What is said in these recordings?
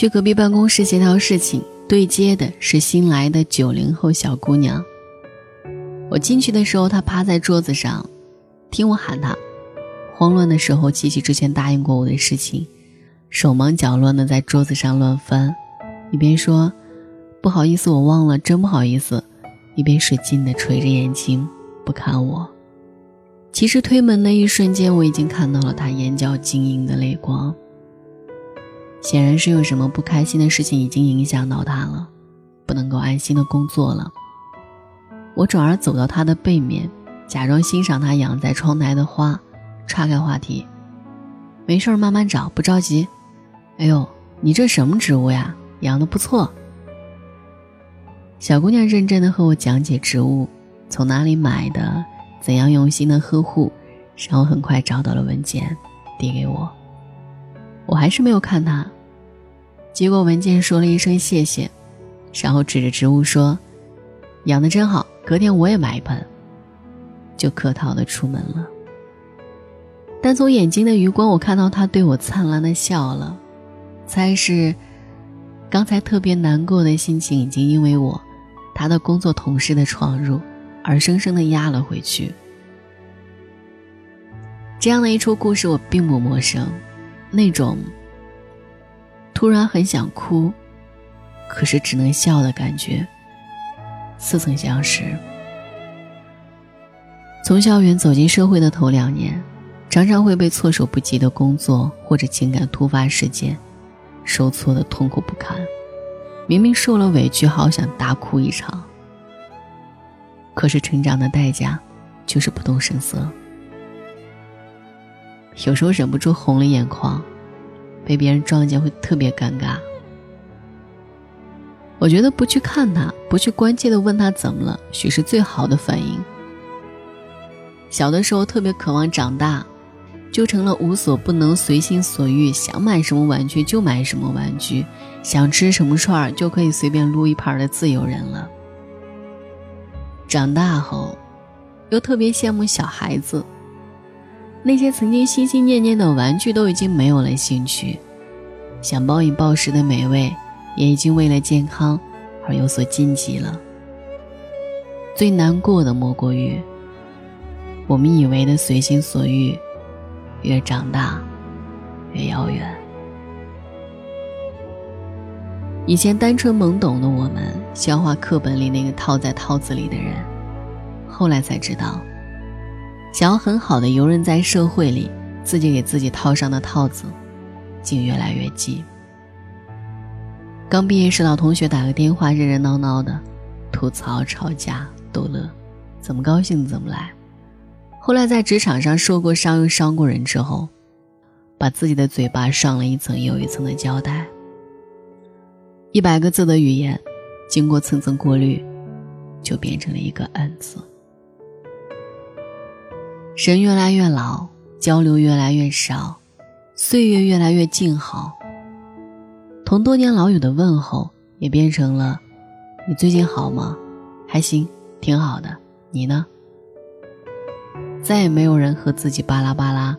去隔壁办公室协调事情，对接的是新来的九零后小姑娘。我进去的时候，她趴在桌子上，听我喊她。慌乱的时候，记起之前答应过我的事情，手忙脚乱的在桌子上乱翻，一边说：“不好意思，我忘了，真不好意思。”一边使劲的垂着眼睛不看我。其实推门那一瞬间，我已经看到了她眼角晶莹的泪光。显然是有什么不开心的事情已经影响到他了，不能够安心的工作了。我转而走到他的背面，假装欣赏他养在窗台的花，岔开话题：“没事儿，慢慢找，不着急。”“哎呦，你这什么植物呀？养的不错。”小姑娘认真的和我讲解植物从哪里买的，怎样用心的呵护，然后很快找到了文件，递给我。我还是没有看他，结果文件说了一声谢谢，然后指着植物说：“养的真好，隔天我也买一盆。”就客套的出门了。但从眼睛的余光，我看到他对我灿烂的笑了，猜是刚才特别难过的心情已经因为我他的工作同事的闯入而生生的压了回去。这样的一出故事，我并不陌生。那种突然很想哭，可是只能笑的感觉，似曾相识。从校园走进社会的头两年，常常会被措手不及的工作或者情感突发事件受挫的痛苦不堪。明明受了委屈，好想大哭一场，可是成长的代价就是不动声色。有时候忍不住红了眼眶，被别人撞见会特别尴尬。我觉得不去看他，不去关切的问他怎么了，许是最好的反应。小的时候特别渴望长大，就成了无所不能、随心所欲，想买什么玩具就买什么玩具，想吃什么串儿就可以随便撸一盘的自由人了。长大后，又特别羡慕小孩子。那些曾经心心念念的玩具都已经没有了兴趣，想暴饮暴食的美味也已经为了健康而有所禁忌了。最难过的莫过于，我们以为的随心所欲，越长大越遥远。以前单纯懵懂的我们，消化课本里那个套在套子里的人，后来才知道。想要很好的游刃在社会里，自己给自己套上的套子，竟越来越紧。刚毕业时，老同学打个电话，热热闹闹的，吐槽、吵架、逗乐，怎么高兴怎么来。后来在职场上受过伤又伤过人之后，把自己的嘴巴上了一层又一层的胶带。一百个字的语言，经过层层过滤，就变成了一个“恩”字。人越来越老，交流越来越少，岁月越来越静好。同多年老友的问候也变成了：“你最近好吗？还行，挺好的。你呢？”再也没有人和自己巴拉巴拉。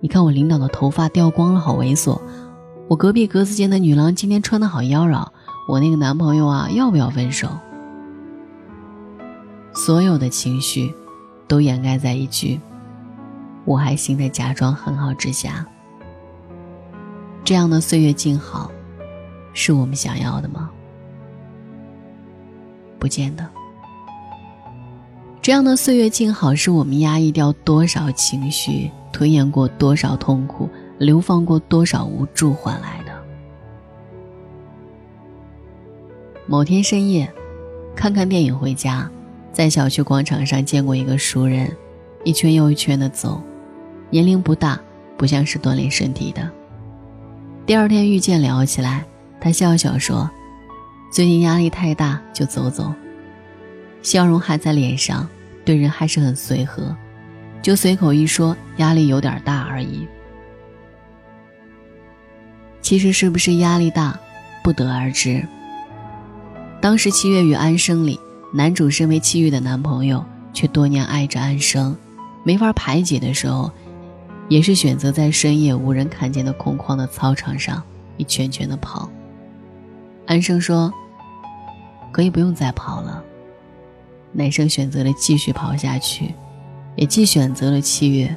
你看我领导的头发掉光了，好猥琐。我隔壁格子间的女郎今天穿的好妖娆。我那个男朋友啊，要不要分手？所有的情绪，都掩盖在一句。我还行的假装很好之下，这样的岁月静好，是我们想要的吗？不见得。这样的岁月静好，是我们压抑掉多少情绪，吞咽过多少痛苦，流放过多少无助换来的。某天深夜，看看电影回家，在小区广场上见过一个熟人，一圈又一圈的走。年龄不大，不像是锻炼身体的。第二天遇见聊起来，他笑笑说：“最近压力太大，就走走。”笑容还在脸上，对人还是很随和，就随口一说压力有点大而已。其实是不是压力大，不得而知。当时《七月与安生》里，男主身为七月的男朋友，却多年爱着安生，没法排解的时候。也是选择在深夜无人看见的空旷的操场上一圈圈的跑，安生说：“可以不用再跑了。”男生选择了继续跑下去，也既选择了七月。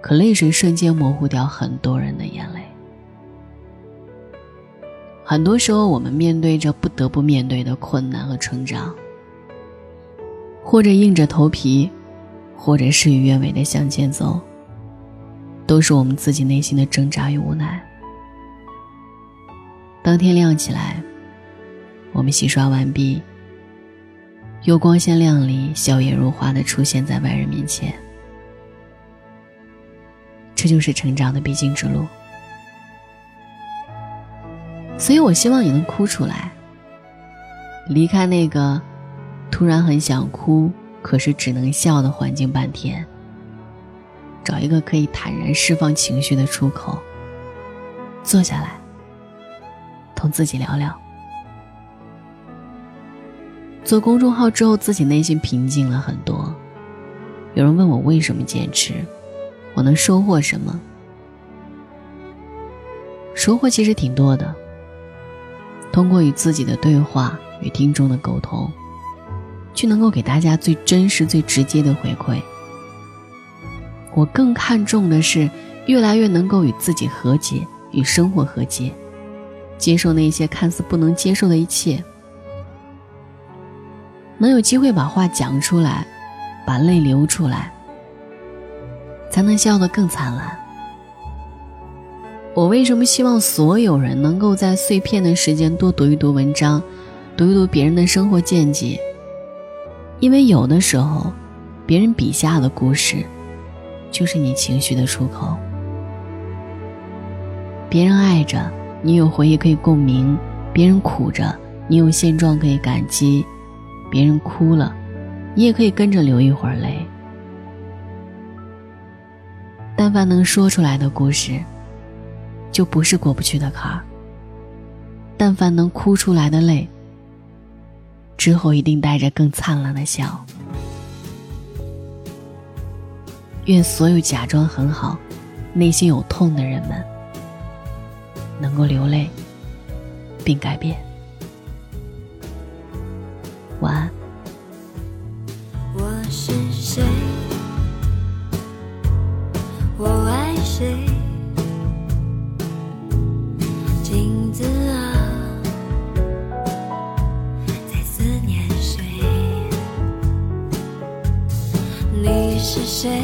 可泪水瞬间模糊掉很多人的眼泪。很多时候，我们面对着不得不面对的困难和成长，或者硬着头皮，或者事与愿违的向前走，都是我们自己内心的挣扎与无奈。当天亮起来，我们洗刷完毕，又光鲜亮丽、笑靥如花的出现在外人面前。这就是成长的必经之路。所以我希望你能哭出来，离开那个突然很想哭，可是只能笑的环境半天，找一个可以坦然释放情绪的出口，坐下来，同自己聊聊。做公众号之后，自己内心平静了很多。有人问我为什么坚持，我能收获什么？收获其实挺多的。通过与自己的对话与听众的沟通，去能够给大家最真实、最直接的回馈。我更看重的是，越来越能够与自己和解，与生活和解，接受那些看似不能接受的一切，能有机会把话讲出来，把泪流出来，才能笑得更灿烂。我为什么希望所有人能够在碎片的时间多读一读文章，读一读别人的生活见解？因为有的时候，别人笔下的故事，就是你情绪的出口。别人爱着，你有回忆可以共鸣；别人苦着，你有现状可以感激；别人哭了，你也可以跟着流一会儿泪。但凡能说出来的故事。就不是过不去的坎儿。但凡能哭出来的泪，之后一定带着更灿烂的笑。愿所有假装很好、内心有痛的人们，能够流泪，并改变。晚安。我是谁？我爱谁？在思念谁？你是谁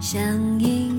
相依